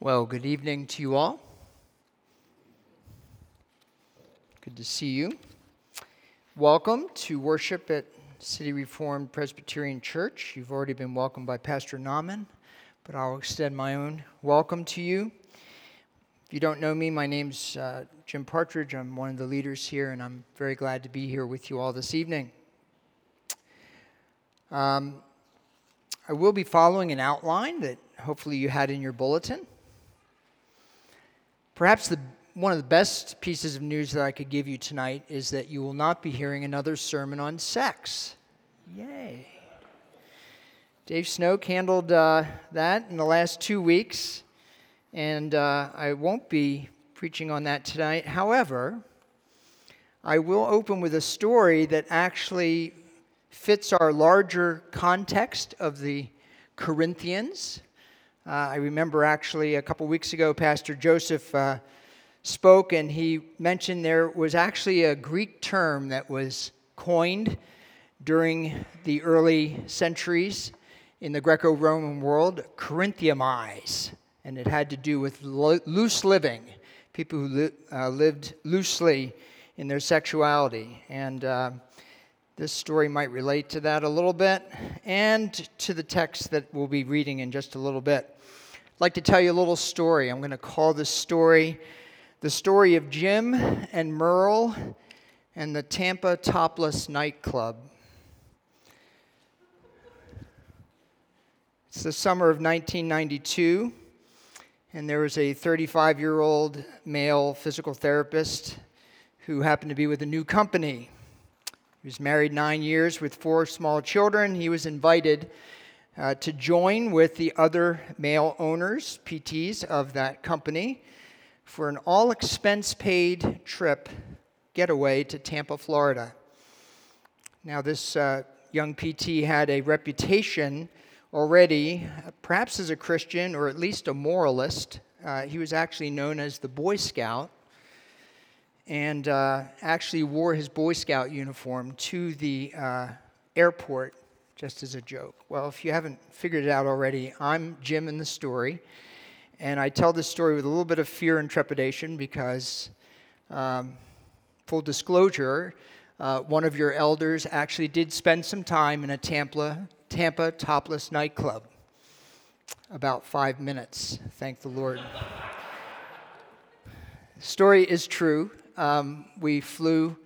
Well, good evening to you all. Good to see you. Welcome to worship at City Reformed Presbyterian Church. You've already been welcomed by Pastor Nauman, but I'll extend my own welcome to you. If you don't know me, my name's uh, Jim Partridge. I'm one of the leaders here, and I'm very glad to be here with you all this evening. Um, I will be following an outline that hopefully you had in your bulletin. Perhaps the, one of the best pieces of news that I could give you tonight is that you will not be hearing another sermon on sex. Yay. Dave Snow handled uh, that in the last two weeks, and uh, I won't be preaching on that tonight. However, I will open with a story that actually fits our larger context of the Corinthians I remember actually a couple weeks ago, Pastor Joseph uh, spoke and he mentioned there was actually a Greek term that was coined during the early centuries in the Greco Roman world, Corinthianize. And it had to do with lo- loose living, people who li- uh, lived loosely in their sexuality. And uh, this story might relate to that a little bit and to the text that we'll be reading in just a little bit. Like to tell you a little story. I'm going to call this story the story of Jim and Merle and the Tampa Topless Nightclub. It's the summer of 1992, and there was a 35 year old male physical therapist who happened to be with a new company. He was married nine years with four small children. He was invited uh, to join with the other male owners, PTs of that company, for an all expense paid trip getaway to Tampa, Florida. Now, this uh, young PT had a reputation already, perhaps as a Christian or at least a moralist. Uh, he was actually known as the Boy Scout and uh, actually wore his Boy Scout uniform to the uh, airport just as a joke. Well, if you haven't figured it out already, I'm Jim in the story. And I tell this story with a little bit of fear and trepidation because, um, full disclosure, uh, one of your elders actually did spend some time in a Tampa, Tampa topless nightclub. About five minutes, thank the Lord. story is true. Um, we flew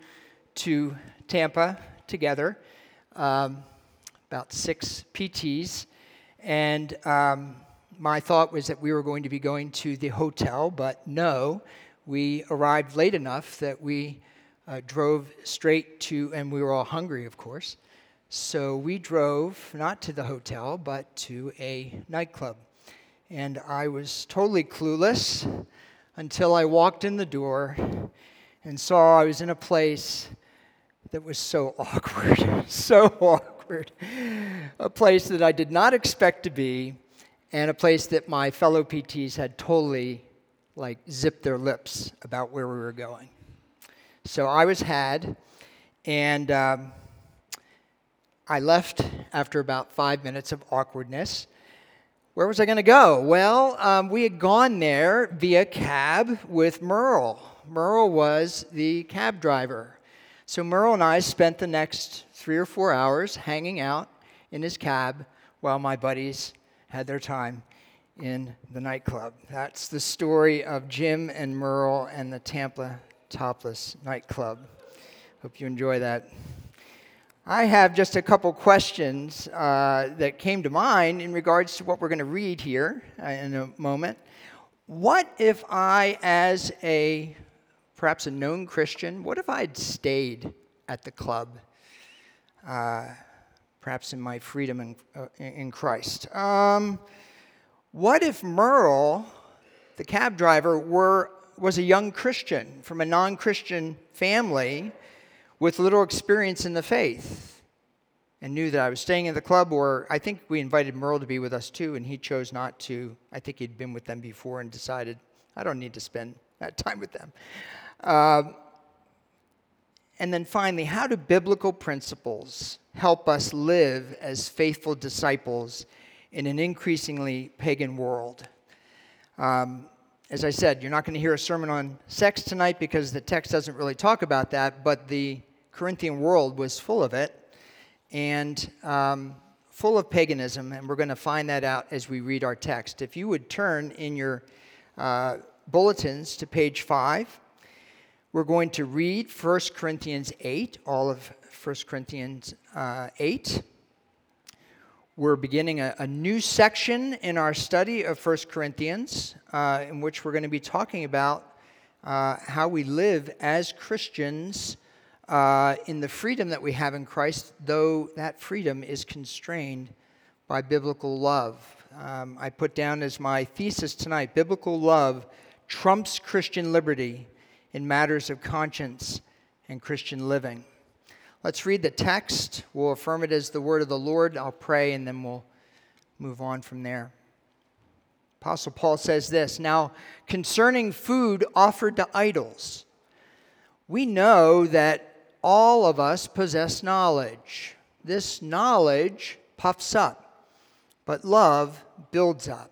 to Tampa together. Um, about six PTs, and um, my thought was that we were going to be going to the hotel, but no, we arrived late enough that we uh, drove straight to, and we were all hungry, of course. So we drove not to the hotel, but to a nightclub. And I was totally clueless until I walked in the door and saw I was in a place that was so awkward, so awkward awkward. A place that I did not expect to be, and a place that my fellow PTs had totally like zipped their lips about where we were going. So I was had, and um, I left after about five minutes of awkwardness. Where was I going to go? Well, um, we had gone there via cab with Merle. Merle was the cab driver. So Merle and I spent the next three or four hours hanging out in his cab while my buddies had their time in the nightclub. That's the story of Jim and Merle and the Tampa Topless Nightclub. Hope you enjoy that. I have just a couple questions uh, that came to mind in regards to what we're going to read here uh, in a moment. What if I, as a perhaps a known Christian, what if I had stayed at the club uh, perhaps in my freedom in, uh, in Christ. Um, what if Merle, the cab driver, were, was a young Christian from a non Christian family with little experience in the faith and knew that I was staying in the club, or I think we invited Merle to be with us too, and he chose not to. I think he'd been with them before and decided, I don't need to spend that time with them. Uh, and then finally, how do biblical principles help us live as faithful disciples in an increasingly pagan world? Um, as I said, you're not going to hear a sermon on sex tonight because the text doesn't really talk about that, but the Corinthian world was full of it and um, full of paganism, and we're going to find that out as we read our text. If you would turn in your uh, bulletins to page 5, we're going to read 1 Corinthians 8, all of 1 Corinthians uh, 8. We're beginning a, a, new section in our study of 1 Corinthians, uh, in which we're going to be talking about uh, how we live as Christians uh, in the freedom that we have in Christ, though that freedom is constrained by biblical love. Um, I put down as my thesis tonight biblical love trumps Christian liberty in matters of conscience and Christian living. Let's read the text. We'll affirm it as the word of the Lord. I'll pray and then we'll move on from there. Apostle Paul says this Now, concerning food offered to idols, we know that all of us possess knowledge. This knowledge puffs up, but love builds up.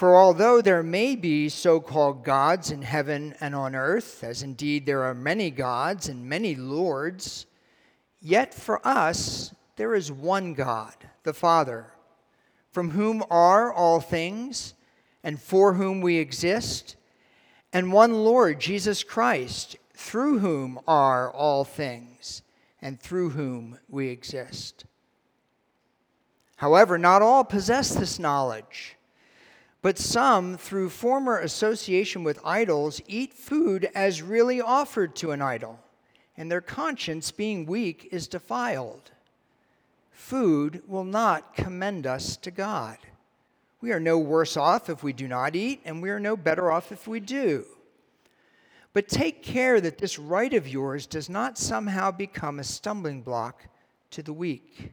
For although there may be so called gods in heaven and on earth, as indeed there are many gods and many lords, yet for us there is one God, the Father from whom are all things, and for whom we exist, and one Lord, Jesus Christ, through whom are all things, and through whom we exist. However, not all possess this knowledge, but some, through former association with idols, eat food as really offered to an idol, and their conscience, being weak, is defiled food will not commend us to God. We are no worse off if we do not eat, and we are no better off if we do. But take care that this right of yours does not somehow become a stumbling block to the weak.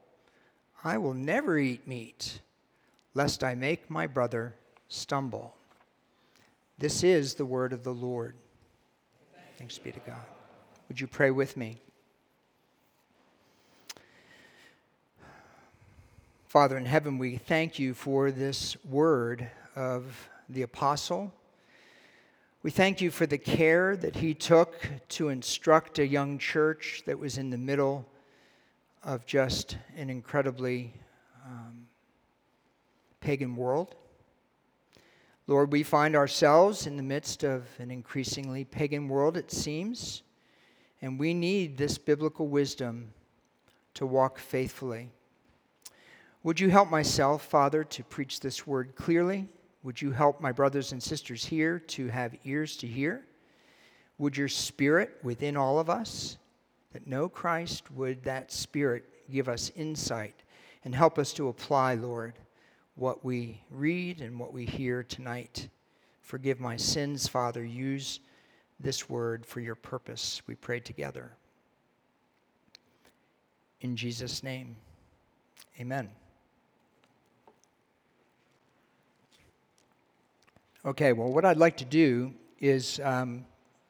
I will never eat meat, lest I make my brother stumble. This is the word of the Lord. Thanks be to God. Would you pray with me? Father in heaven, we thank you for this word of the apostle. We thank you for the care that he took to instruct a young church that was in the middle of just an incredibly um, pagan world. Lord, we find ourselves in the midst of an increasingly pagan world, it seems. And we need this biblical wisdom to walk faithfully. Would you help myself, Father, to preach this word clearly? Would you help my brothers and sisters here to have ears to hear? Would your spirit within all of us that know Christ, would that spirit give us insight and help us to apply, Lord, what we read and what we hear tonight? Forgive my sins, Father. Use this word for your purpose. We pray together. In Jesus' name, amen. Okay, well, what I'd like to do is um,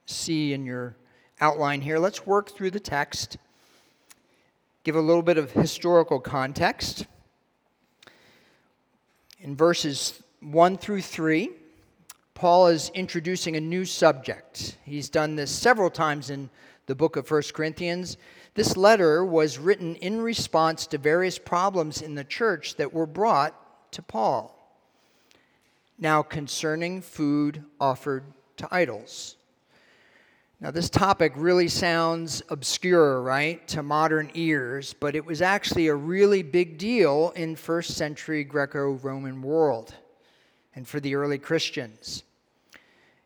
see in your outline here, let's work through the text, give a little bit of historical context. In verses 1 through 3, Paul is introducing a new subject. He's done this several times in the book of 1 Corinthians. This letter was written in response to various problems in the church that were brought to Paul. Now, concerning food offered to idols. Now, this topic really sounds obscure, right, to modern ears, but it was actually a really big deal in first century Greco Roman world and for the early Christians.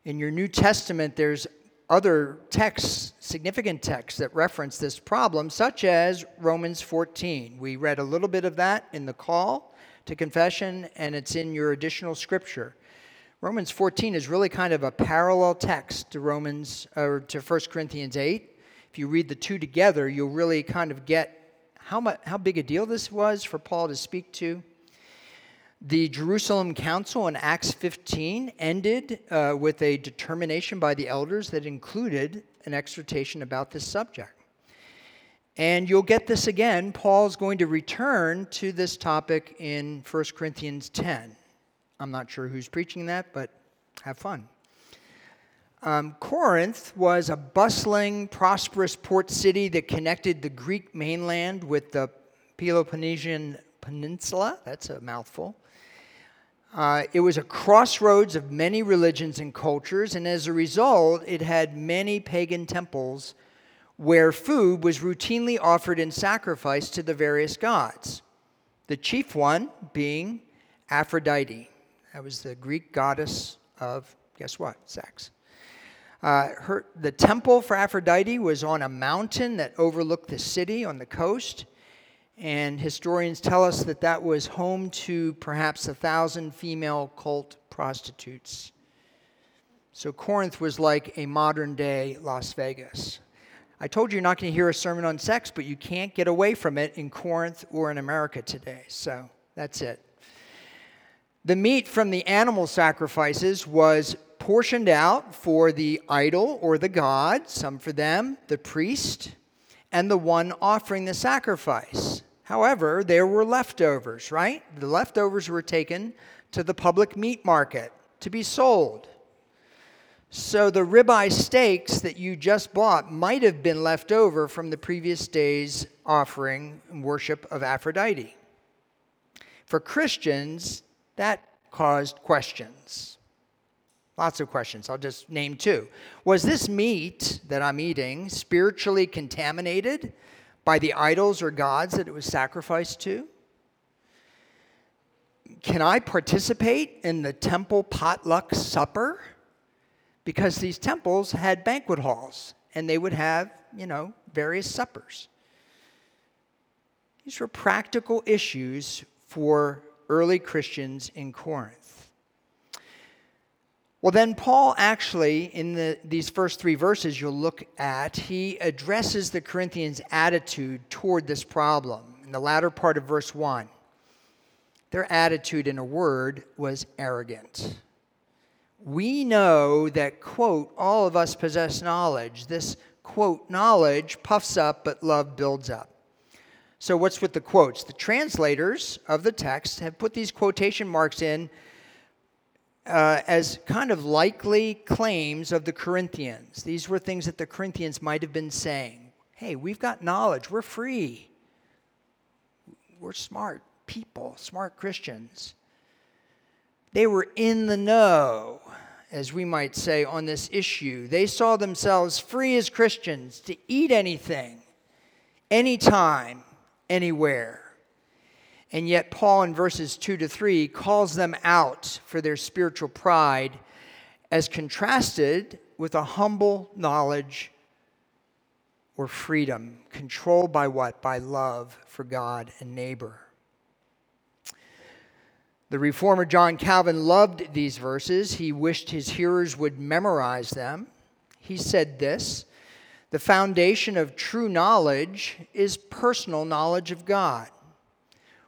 In your New Testament, there's other texts, significant texts, that reference this problem, such as Romans 14. We read a little bit of that in the call to confession, and it's in your additional scripture. Romans 14 is really kind of a parallel text to Romans or to 1 Corinthians 8. If you read the two together, you'll really kind of get how much how big a deal this was for Paul to speak to. The Jerusalem Council in Acts 15 ended uh, with a determination by the elders that included an exhortation about this subject. And you'll get this again. Paul's going to return to this topic in 1 Corinthians 10. I'm not sure who's preaching that, but have fun. Um, Corinth was a bustling, prosperous port city that connected the Greek mainland with the Peloponnesian Peninsula. That's a mouthful. Uh, it was a crossroads of many religions and cultures, and as a result, it had many pagan temples where food was routinely offered in sacrifice to the various gods. The chief one being Aphrodite. That was the Greek goddess of, guess what? Sex. Uh, her, the temple for Aphrodite was on a mountain that overlooked the city on the coast. And historians tell us that that was home to perhaps a thousand female cult prostitutes. So Corinth was like a modern day Las Vegas. I told you you're not going to hear a sermon on sex, but you can't get away from it in Corinth or in America today. So that's it. The meat from the animal sacrifices was portioned out for the idol or the god, some for them, the priest, and the one offering the sacrifice. However, there were leftovers, right? The leftovers were taken to the public meat market to be sold. So the ribeye steaks that you just bought might have been left over from the previous day's offering and worship of Aphrodite. For Christians, that caused questions. Lots of questions. I'll just name two. Was this meat that I'm eating spiritually contaminated by the idols or gods that it was sacrificed to? Can I participate in the temple potluck supper? Because these temples had banquet halls and they would have, you know, various suppers. These were practical issues for early Christians in Corinth. Well, then, Paul actually, in the, these first three verses you'll look at, he addresses the Corinthians' attitude toward this problem. In the latter part of verse 1, their attitude, in a word, was arrogant. We know that, quote, all of us possess knowledge. This, quote, knowledge puffs up, but love builds up. So, what's with the quotes? The translators of the text have put these quotation marks in uh, as kind of likely claims of the Corinthians. These were things that the Corinthians might have been saying. Hey, we've got knowledge, we're free, we're smart people, smart Christians. They were in the know, as we might say, on this issue. They saw themselves free as Christians to eat anything, anytime, anywhere. And yet, Paul in verses 2 to 3 calls them out for their spiritual pride as contrasted with a humble knowledge or freedom, controlled by what? By love for God and neighbor. The reformer John Calvin loved these verses. He wished his hearers would memorize them. He said this the foundation of true knowledge is personal knowledge of God,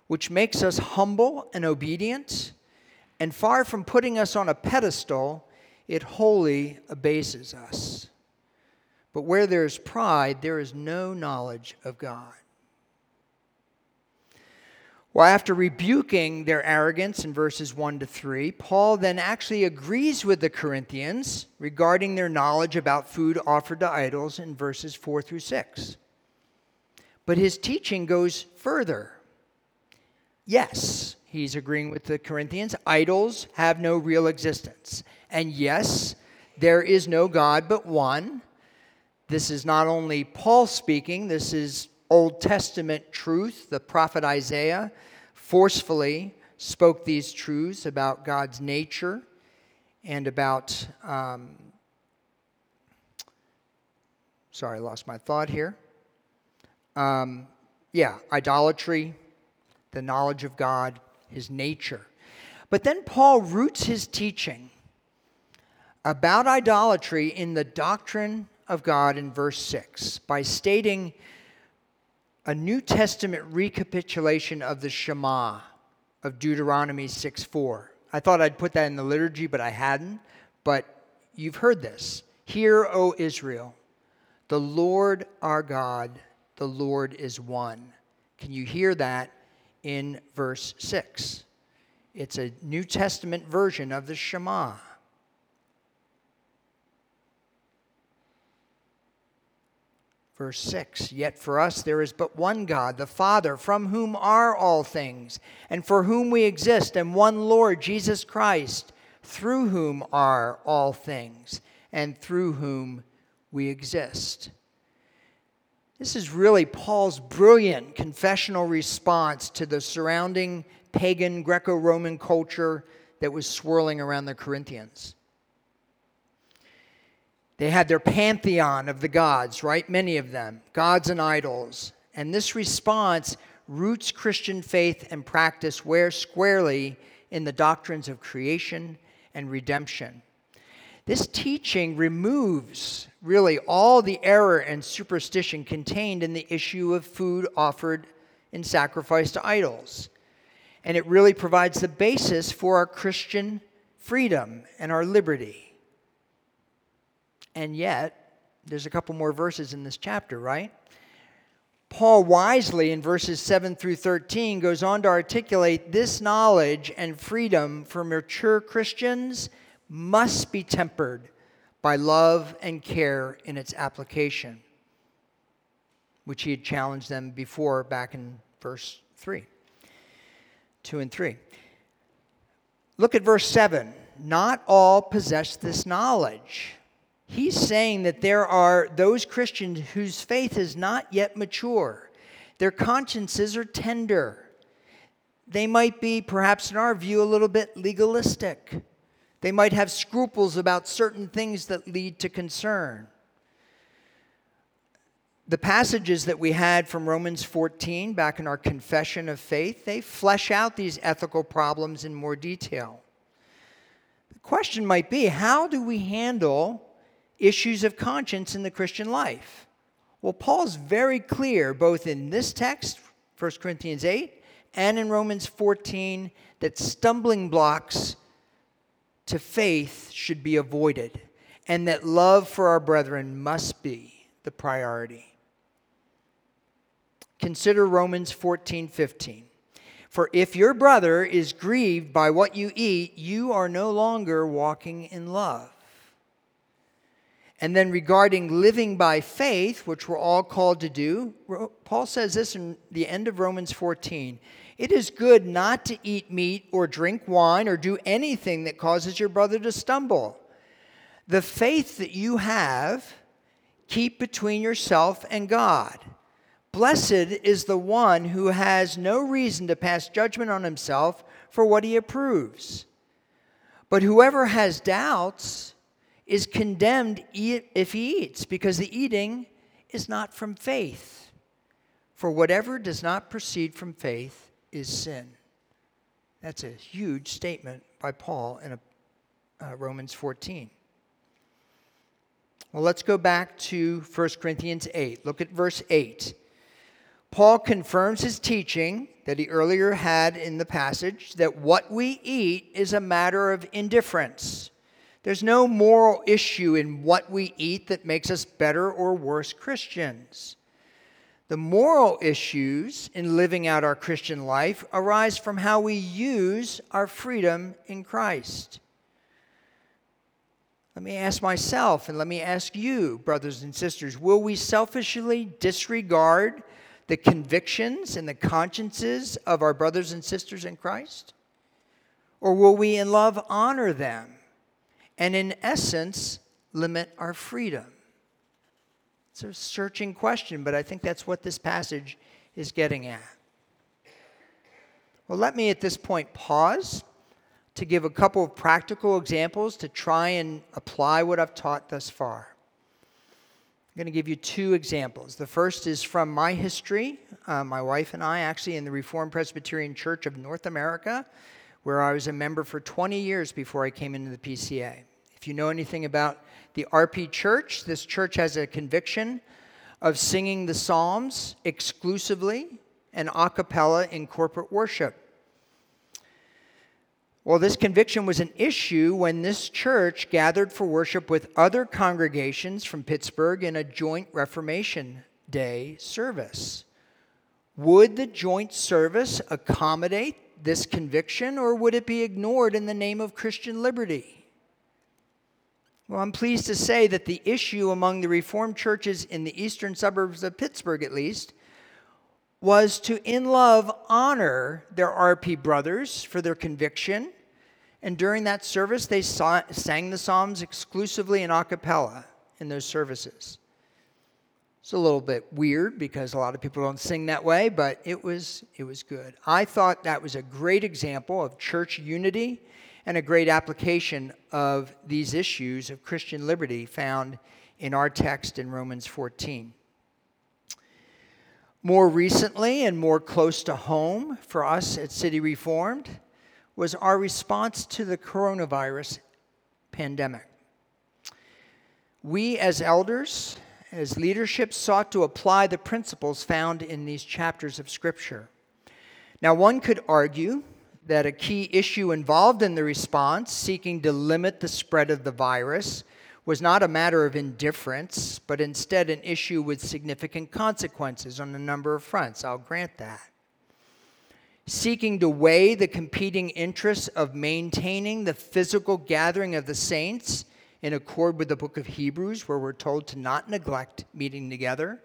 which makes us humble and obedient, and far from putting us on a pedestal, it wholly abases us. But where there is pride, there is no knowledge of God. Well, after rebuking their arrogance in verses 1 to 3, Paul then actually agrees with the Corinthians regarding their knowledge about food offered to idols in verses 4 through 6. But his teaching goes further. Yes, he's agreeing with the Corinthians, idols have no real existence. And yes, there is no God but one. This is not only Paul speaking, this is Old Testament truth. The prophet Isaiah forcefully spoke these truths about God's nature and about, um, sorry, I lost my thought here. Um, yeah, idolatry, the knowledge of God, his nature. But then Paul roots his teaching about idolatry in the doctrine of God in verse 6 by stating a New Testament recapitulation of the Shema of Deuteronomy 6 4. I thought I'd put that in the liturgy, but I hadn't. But you've heard this. Hear, O Israel, the Lord our God, the Lord is one. Can you hear that in verse 6? It's a New Testament version of the Shema. Verse 6 Yet for us there is but one God, the Father, from whom are all things, and for whom we exist, and one Lord, Jesus Christ, through whom are all things, and through whom we exist. This is really Paul's brilliant confessional response to the surrounding pagan Greco Roman culture that was swirling around the Corinthians. They had their pantheon of the gods, right? Many of them, gods and idols. And this response roots Christian faith and practice where squarely in the doctrines of creation and redemption. This teaching removes really all the error and superstition contained in the issue of food offered in sacrifice to idols. And it really provides the basis for our Christian freedom and our liberty. And yet, there's a couple more verses in this chapter, right? Paul wisely in verses 7 through 13 goes on to articulate this knowledge and freedom for mature Christians must be tempered by love and care in its application, which he had challenged them before back in verse 3, 2 and 3. Look at verse 7. Not all possess this knowledge. He's saying that there are those Christians whose faith is not yet mature. Their consciences are tender. They might be, perhaps in our view, a little bit legalistic. They might have scruples about certain things that lead to concern. The passages that we had from Romans 14 back in our confession of faith, they flesh out these ethical problems in more detail. The question might be how do we handle issues of conscience in the Christian life? Well, Paul's very clear, both in this text, 1 Corinthians 8, and in Romans 14, that stumbling blocks to faith should be avoided, and that love for our brethren must be the priority. Consider Romans 14 15. For if your brother is grieved by what you eat, you are no longer walking in love. And then regarding living by faith, which we're all called to do, Paul says this in the end of Romans 14 It is good not to eat meat or drink wine or do anything that causes your brother to stumble. The faith that you have, keep between yourself and God. Blessed is the one who has no reason to pass judgment on himself for what he approves. But whoever has doubts, is condemned if he eats, because the eating is not from faith. For whatever does not proceed from faith is sin. That's a huge statement by Paul in a, uh, Romans 14. Well, let's go back to 1 Corinthians 8. Look at verse 8. Paul confirms his teaching that he earlier had in the passage that what we eat is a matter of indifference there's no moral issue in what we eat that makes us better or worse Christians. The moral issues in living out our Christian life arise from how we use our freedom in Christ. Let me ask myself and let me ask you, brothers and sisters will we selfishly disregard the convictions and the consciences of our brothers and sisters in Christ? Or will we in love honor them? And in essence, limit our freedom. It's a searching question, but I think that's what this passage is getting at. Well, let me at this point pause to give a couple of practical examples to try and apply what I've taught thus far. I'm going to give you two examples. The first is from my history. Uh, my wife and I, actually, in the Reformed Presbyterian Church of North America, where I was a member for 20 years before I came into the PCA. If you know anything about the RP Church, this church has a conviction of singing the Psalms exclusively and a cappella in corporate worship. Well, this conviction was an issue when this church gathered for worship with other congregations from Pittsburgh in a joint Reformation Day service. Would the joint service accommodate this conviction, or would it be ignored in the name of Christian liberty? Well, I'm pleased to say that the issue among the Reformed churches in the eastern suburbs of Pittsburgh, at least, was to, in love, honor their RP brothers for their conviction and during that service, they sang the Psalms exclusively in a cappella in those services. It's a little bit weird because a lot of people don't sing that way, but it was, it was good. I thought that was a great example of church unity and a great application of these issues of Christian liberty found in our text in Romans 14. More recently and more close to home for us at City Reformed, was our response to the coronavirus pandemic. We, as elders, as leadership, sought to apply the principles found in these chapters of Scripture. Now, one could argue that a key issue involved in the response, seeking to limit the spread of the virus, was not a matter of indifference, but instead an issue with significant consequences on a number of fronts. I'll grant that seeking to weigh the competing interests of maintaining the physical gathering of the saints in accord with the book of Hebrews, where we're told to not neglect meeting together.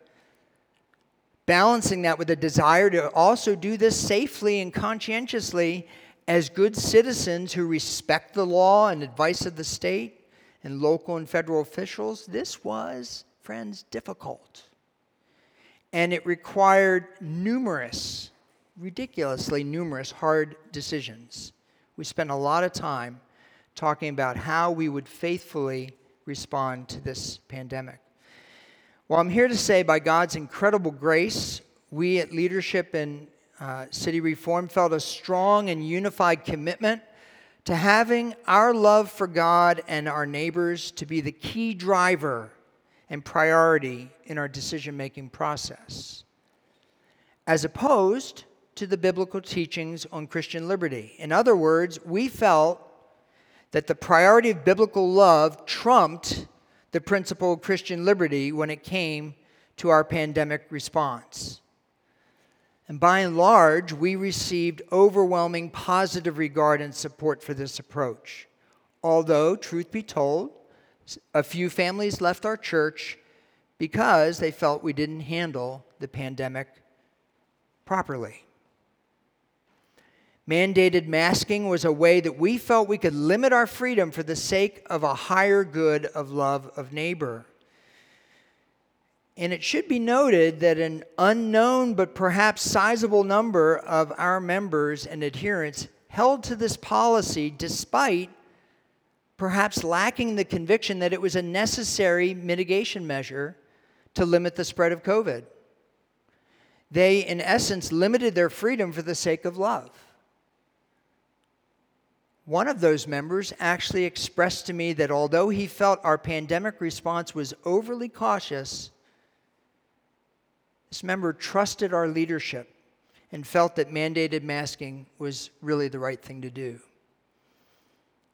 Balancing that with a desire to also do this safely and conscientiously as good citizens who respect the law and advice of the state and local and federal officials, this was, friends, difficult. And it required numerous ridiculously numerous hard decisions. We spent a lot of time talking about how we would faithfully respond to this pandemic. Well, I'm here to say, by God's incredible grace, we at leadership in uh, City Reform felt a strong and unified commitment to having our love for God and our neighbors to be the key driver and priority in our decision making process. As opposed to the biblical teachings on Christian liberty. In other words, we felt that the priority of biblical love trumped the principle of Christian liberty when it came to our pandemic response. And by and large, we received overwhelming positive regard and support for this approach. Although, truth be told, a few families left our church because they felt we didn't handle the pandemic properly. Mandated masking was a way that we felt we could limit our freedom for the sake of a higher good of love of neighbor. And it should be noted that an unknown but perhaps sizable number of our members and adherents held to this policy despite perhaps lacking the conviction that it was a necessary mitigation measure to limit the spread of COVID. They, in essence, limited their freedom for the sake of love. One of those members actually expressed to me that although he felt our pandemic response was overly cautious, this member trusted our leadership and felt that mandated masking was really the right thing to do.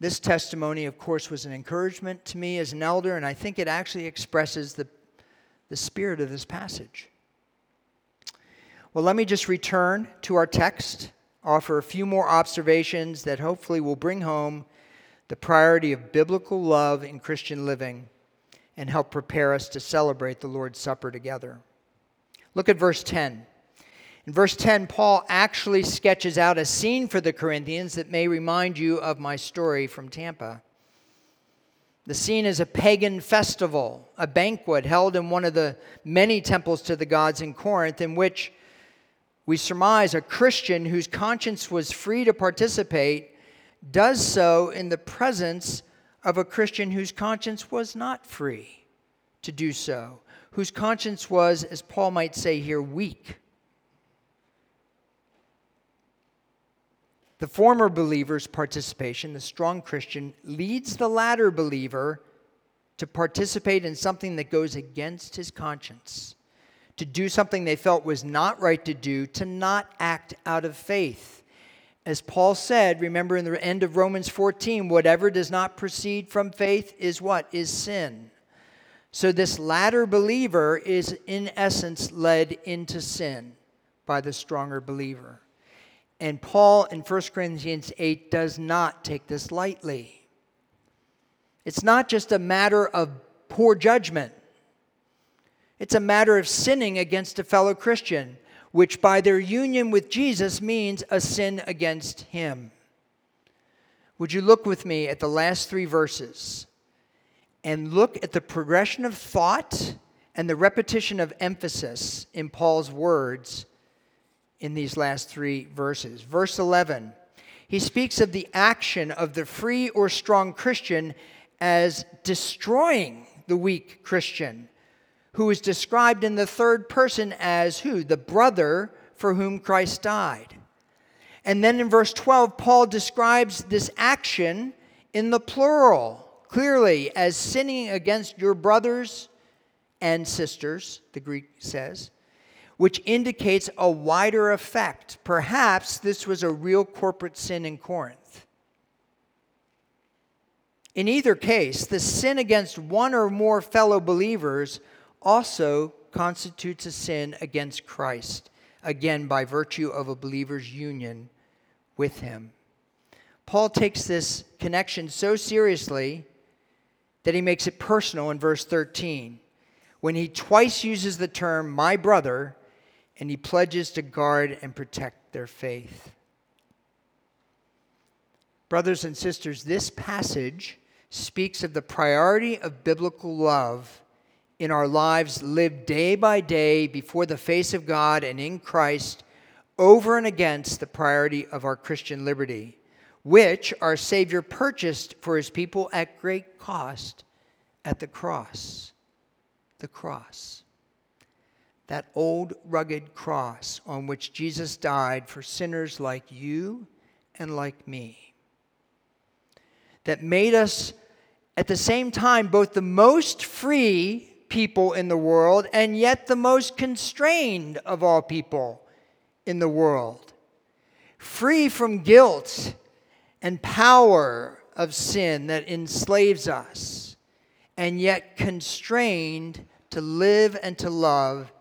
This testimony, of course, was an encouragement to me as an elder, and I think it actually expresses the, the spirit of this passage. Well, let me just return to our text offer a few more observations that hopefully will bring home the priority of biblical love in Christian living and help prepare us to celebrate the Lord's Supper together. Look at verse 10. In verse 10, Paul actually sketches out a scene for the Corinthians that may remind you of my story from Tampa. The scene is a pagan festival, a banquet held in one of the many temples to the gods in Corinth, in which we surmise a Christian whose conscience was free to participate does so in the presence of a Christian whose conscience was not free to do so, whose conscience was, as Paul might say here, weak. The former believer's participation, the strong Christian, leads the latter believer to participate in something that goes against his conscience, to do something they felt was not right to do, to not act out of faith. As Paul said, remember in the end of Romans 14, whatever does not proceed from faith is what? Is sin. So this latter believer is, in essence, led into sin by the stronger believer. And Paul in 1 Corinthians 8 does not take this lightly. It's not just a matter of poor judgment, it's a matter of sinning against a fellow Christian, which by their union with Jesus means a sin against him. Would you look with me at the last three verses and look at the progression of thought and the repetition of emphasis in Paul's words in these last three verses. Verse 11, he speaks of the action of the free or strong Christian as destroying the weak Christian, who is described in the third person as who? The brother for whom Christ died. And then in verse 12, Paul describes this action in the plural, clearly as sinning against your brothers and sisters, the Greek says which indicates a wider effect. Perhaps this was a real corporate sin in Corinth. In either case, the sin against one or more fellow believers also constitutes a sin against Christ, again, by virtue of a believer's union with him. Paul takes this connection so seriously that he makes it personal in verse 13 when he twice uses the term my brother and he pledges to guard and protect their faith. Brothers and sisters, this passage speaks of the priority of biblical love in our lives lived day by day before the face of God and in Christ over and against the priority of our Christian liberty, which our Savior purchased for his people at great cost at the cross. The cross that old rugged cross on which Jesus died for sinners like you and like me. That made us, at the same time, both the most free people in the world and yet the most constrained of all people in the world. Free from guilt and power of sin that enslaves us, and yet constrained to live and to love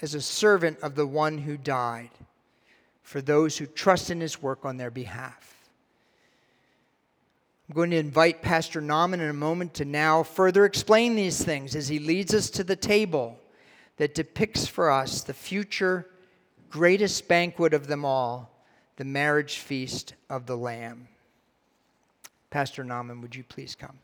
as a servant of the one who died for those who trust in his work on their behalf. I'm going to invite Pastor Nauman in a moment to now further explain these things as he leads us to the table that depicts for us the future greatest banquet of them all, the marriage feast of the Lamb. Pastor Nauman, would you please come?